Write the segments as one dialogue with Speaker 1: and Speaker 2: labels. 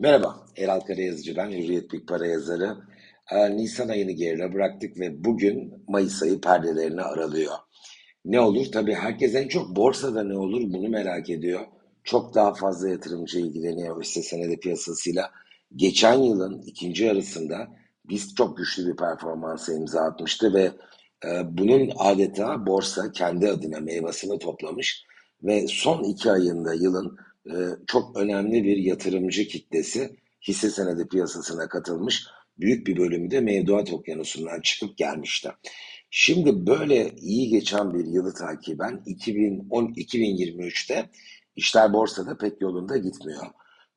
Speaker 1: Merhaba, Eral Karayazıcı ben, Hürriyet Big Para yazarı. Ee, Nisan ayını geride bıraktık ve bugün Mayıs ayı perdelerini aralıyor. Ne olur? Tabii herkes en çok borsada ne olur bunu merak ediyor. Çok daha fazla yatırımcı ilgileniyor hisse senedi piyasasıyla. Geçen yılın ikinci yarısında biz çok güçlü bir performansa imza atmıştı ve e, bunun adeta borsa kendi adına meyvasını toplamış ve son iki ayında yılın e, çok önemli bir yatırımcı kitlesi hisse senedi piyasasına katılmış. Büyük bir bölümü de mevduat okyanusundan çıkıp gelmişti. Şimdi böyle iyi geçen bir yılı takiben 2010 2023'te işler borsada pek yolunda gitmiyor.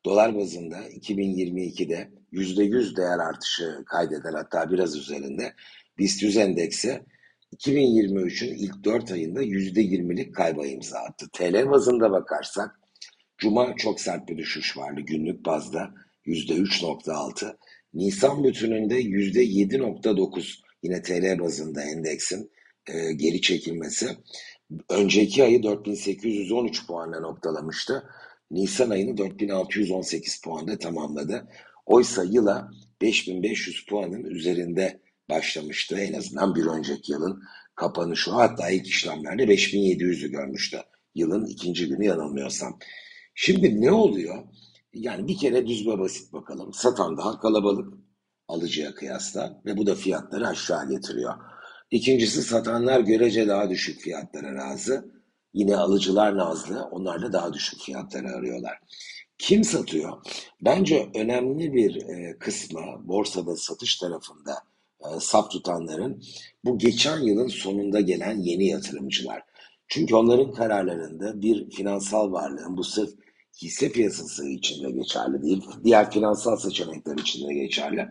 Speaker 1: Dolar bazında 2022'de %100 değer artışı kaydeden hatta biraz üzerinde BIST 100 endeksi 2023'ün ilk 4 ayında %20'lik kayba imza attı. TL bazında bakarsak Cuma çok sert bir düşüş vardı günlük bazda %3.6. Nisan bütününde %7.9 yine TL bazında endeksin e, geri çekilmesi. Önceki ayı 4813 puanla noktalamıştı. Nisan ayını 4618 puanda tamamladı. Oysa yıla 5500 puanın üzerinde başlamıştı. En azından bir önceki yılın kapanışı. Hatta ilk işlemlerde 5700'ü görmüştü. Yılın ikinci günü yanılmıyorsam. Şimdi ne oluyor? Yani bir kere düz ve basit bakalım. Satan daha kalabalık alıcıya kıyasla ve bu da fiyatları aşağı getiriyor. İkincisi satanlar görece daha düşük fiyatlara razı. Yine alıcılar nazlı. Onlar da daha düşük fiyatlara arıyorlar. Kim satıyor? Bence önemli bir e, kısmı borsada satış tarafında e, saf tutanların bu geçen yılın sonunda gelen yeni yatırımcılar. Çünkü onların kararlarında bir finansal varlığın bu sırf hisse piyasası içinde geçerli değil, diğer finansal seçenekler içinde geçerli.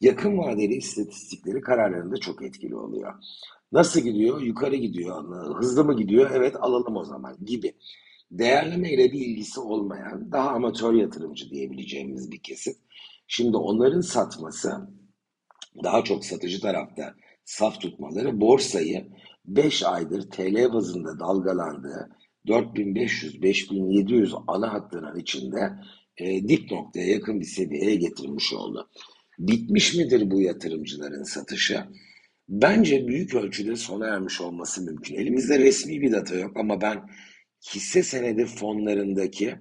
Speaker 1: Yakın vadeli istatistikleri kararlarında çok etkili oluyor. Nasıl gidiyor? Yukarı gidiyor. Hızlı mı gidiyor? Evet alalım o zaman gibi. Değerleme ile bir ilgisi olmayan, daha amatör yatırımcı diyebileceğimiz bir kesim. Şimdi onların satması, daha çok satıcı tarafta saf tutmaları borsayı 5 aydır TL bazında dalgalandığı 4500-5700 ana hattının içinde e, dip noktaya yakın bir seviyeye getirmiş oldu. Bitmiş midir bu yatırımcıların satışı? Bence büyük ölçüde sona ermiş olması mümkün. Elimizde resmi bir data yok ama ben hisse senedi fonlarındaki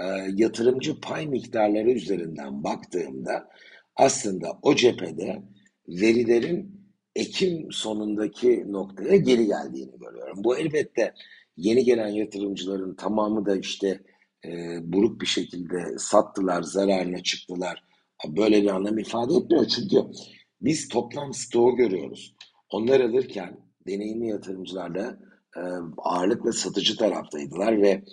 Speaker 1: e, yatırımcı pay miktarları üzerinden baktığımda aslında o cephede verilerin Ekim sonundaki noktaya geri geldiğini görüyorum. Bu elbette yeni gelen yatırımcıların tamamı da işte e, buruk bir şekilde sattılar, zararına çıktılar. Böyle bir anlam ifade etmiyor çünkü biz toplam stoğu görüyoruz. Onlar alırken deneyimli yatırımcılar da e, ağırlıkla satıcı taraftaydılar ve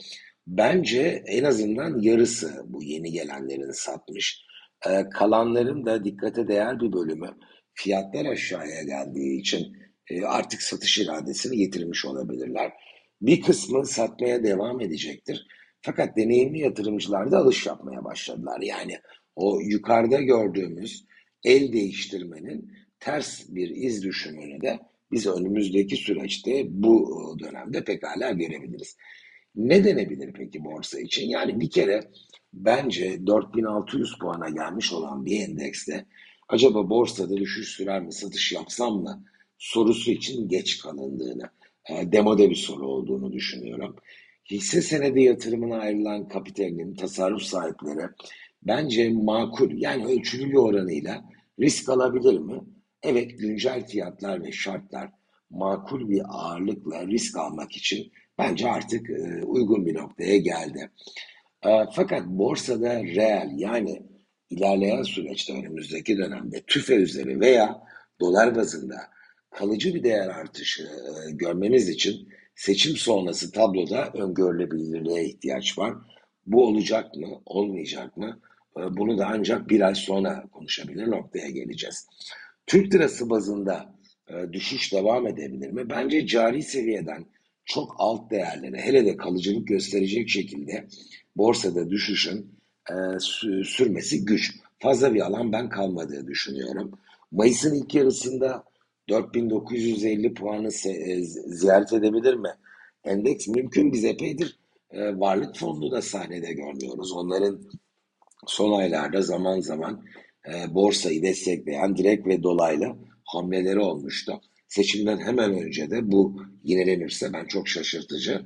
Speaker 1: bence en azından yarısı bu yeni gelenlerin satmış. E, kalanların da dikkate değer bir bölümü fiyatlar aşağıya geldiği için e, artık satış iradesini yitirmiş olabilirler. Bir kısmı satmaya devam edecektir. Fakat deneyimli yatırımcılar da alış yapmaya başladılar. Yani o yukarıda gördüğümüz el değiştirmenin ters bir iz düşümünü de biz önümüzdeki süreçte bu dönemde pekala görebiliriz. Ne denebilir peki borsa için? Yani bir kere bence 4600 puana gelmiş olan bir endekste acaba borsada düşüş sürer mi, satış yapsam mı sorusu için geç kalındığını, e, demode bir soru olduğunu düşünüyorum. Hisse senedi yatırımına ayrılan kapitalin tasarruf sahipleri bence makul yani ölçülü bir oranıyla risk alabilir mi? Evet güncel fiyatlar ve şartlar makul bir ağırlıkla risk almak için bence artık e, uygun bir noktaya geldi. E, fakat borsada reel yani ilerleyen süreçte önümüzdeki dönemde tüfe üzeri veya dolar bazında kalıcı bir değer artışı e, görmemiz için seçim sonrası tabloda öngörülebilirliğe ihtiyaç var. Bu olacak mı, olmayacak mı? E, bunu da ancak bir ay sonra konuşabilir noktaya geleceğiz. Türk lirası bazında e, düşüş devam edebilir mi? Bence cari seviyeden çok alt değerlere hele de kalıcılık gösterecek şekilde borsada düşüşün sürmesi güç. Fazla bir alan ben kalmadığı düşünüyorum. Mayıs'ın ilk yarısında 4950 puanı e, ziyaret edebilir mi? Endeks mümkün biz epeydir e, varlık fonunu da sahnede görmüyoruz. Onların son aylarda zaman zaman e, borsayı destekleyen direkt ve dolaylı hamleleri olmuştu. Seçimden hemen önce de bu yinelenirse ben çok şaşırtıcı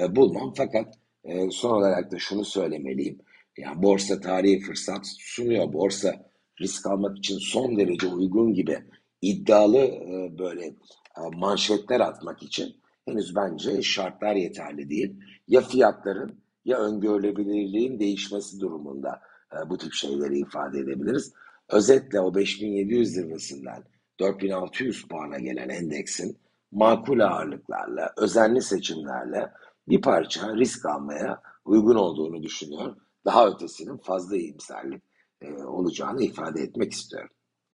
Speaker 1: e, bulmam. Fakat e, son olarak da şunu söylemeliyim. Yani borsa tarihi fırsat sunuyor. Borsa risk almak için son derece uygun gibi iddialı e, böyle e, manşetler atmak için henüz bence şartlar yeterli değil. Ya fiyatların ya öngörülebilirliğin değişmesi durumunda e, bu tip şeyleri ifade edebiliriz. Özetle o 5700 zirvesinden 4600 puana gelen endeksin makul ağırlıklarla, özenli seçimlerle bir parça risk almaya uygun olduğunu düşünüyor. Daha ötesinin fazla iyimserlik e, olacağını ifade etmek istiyorum.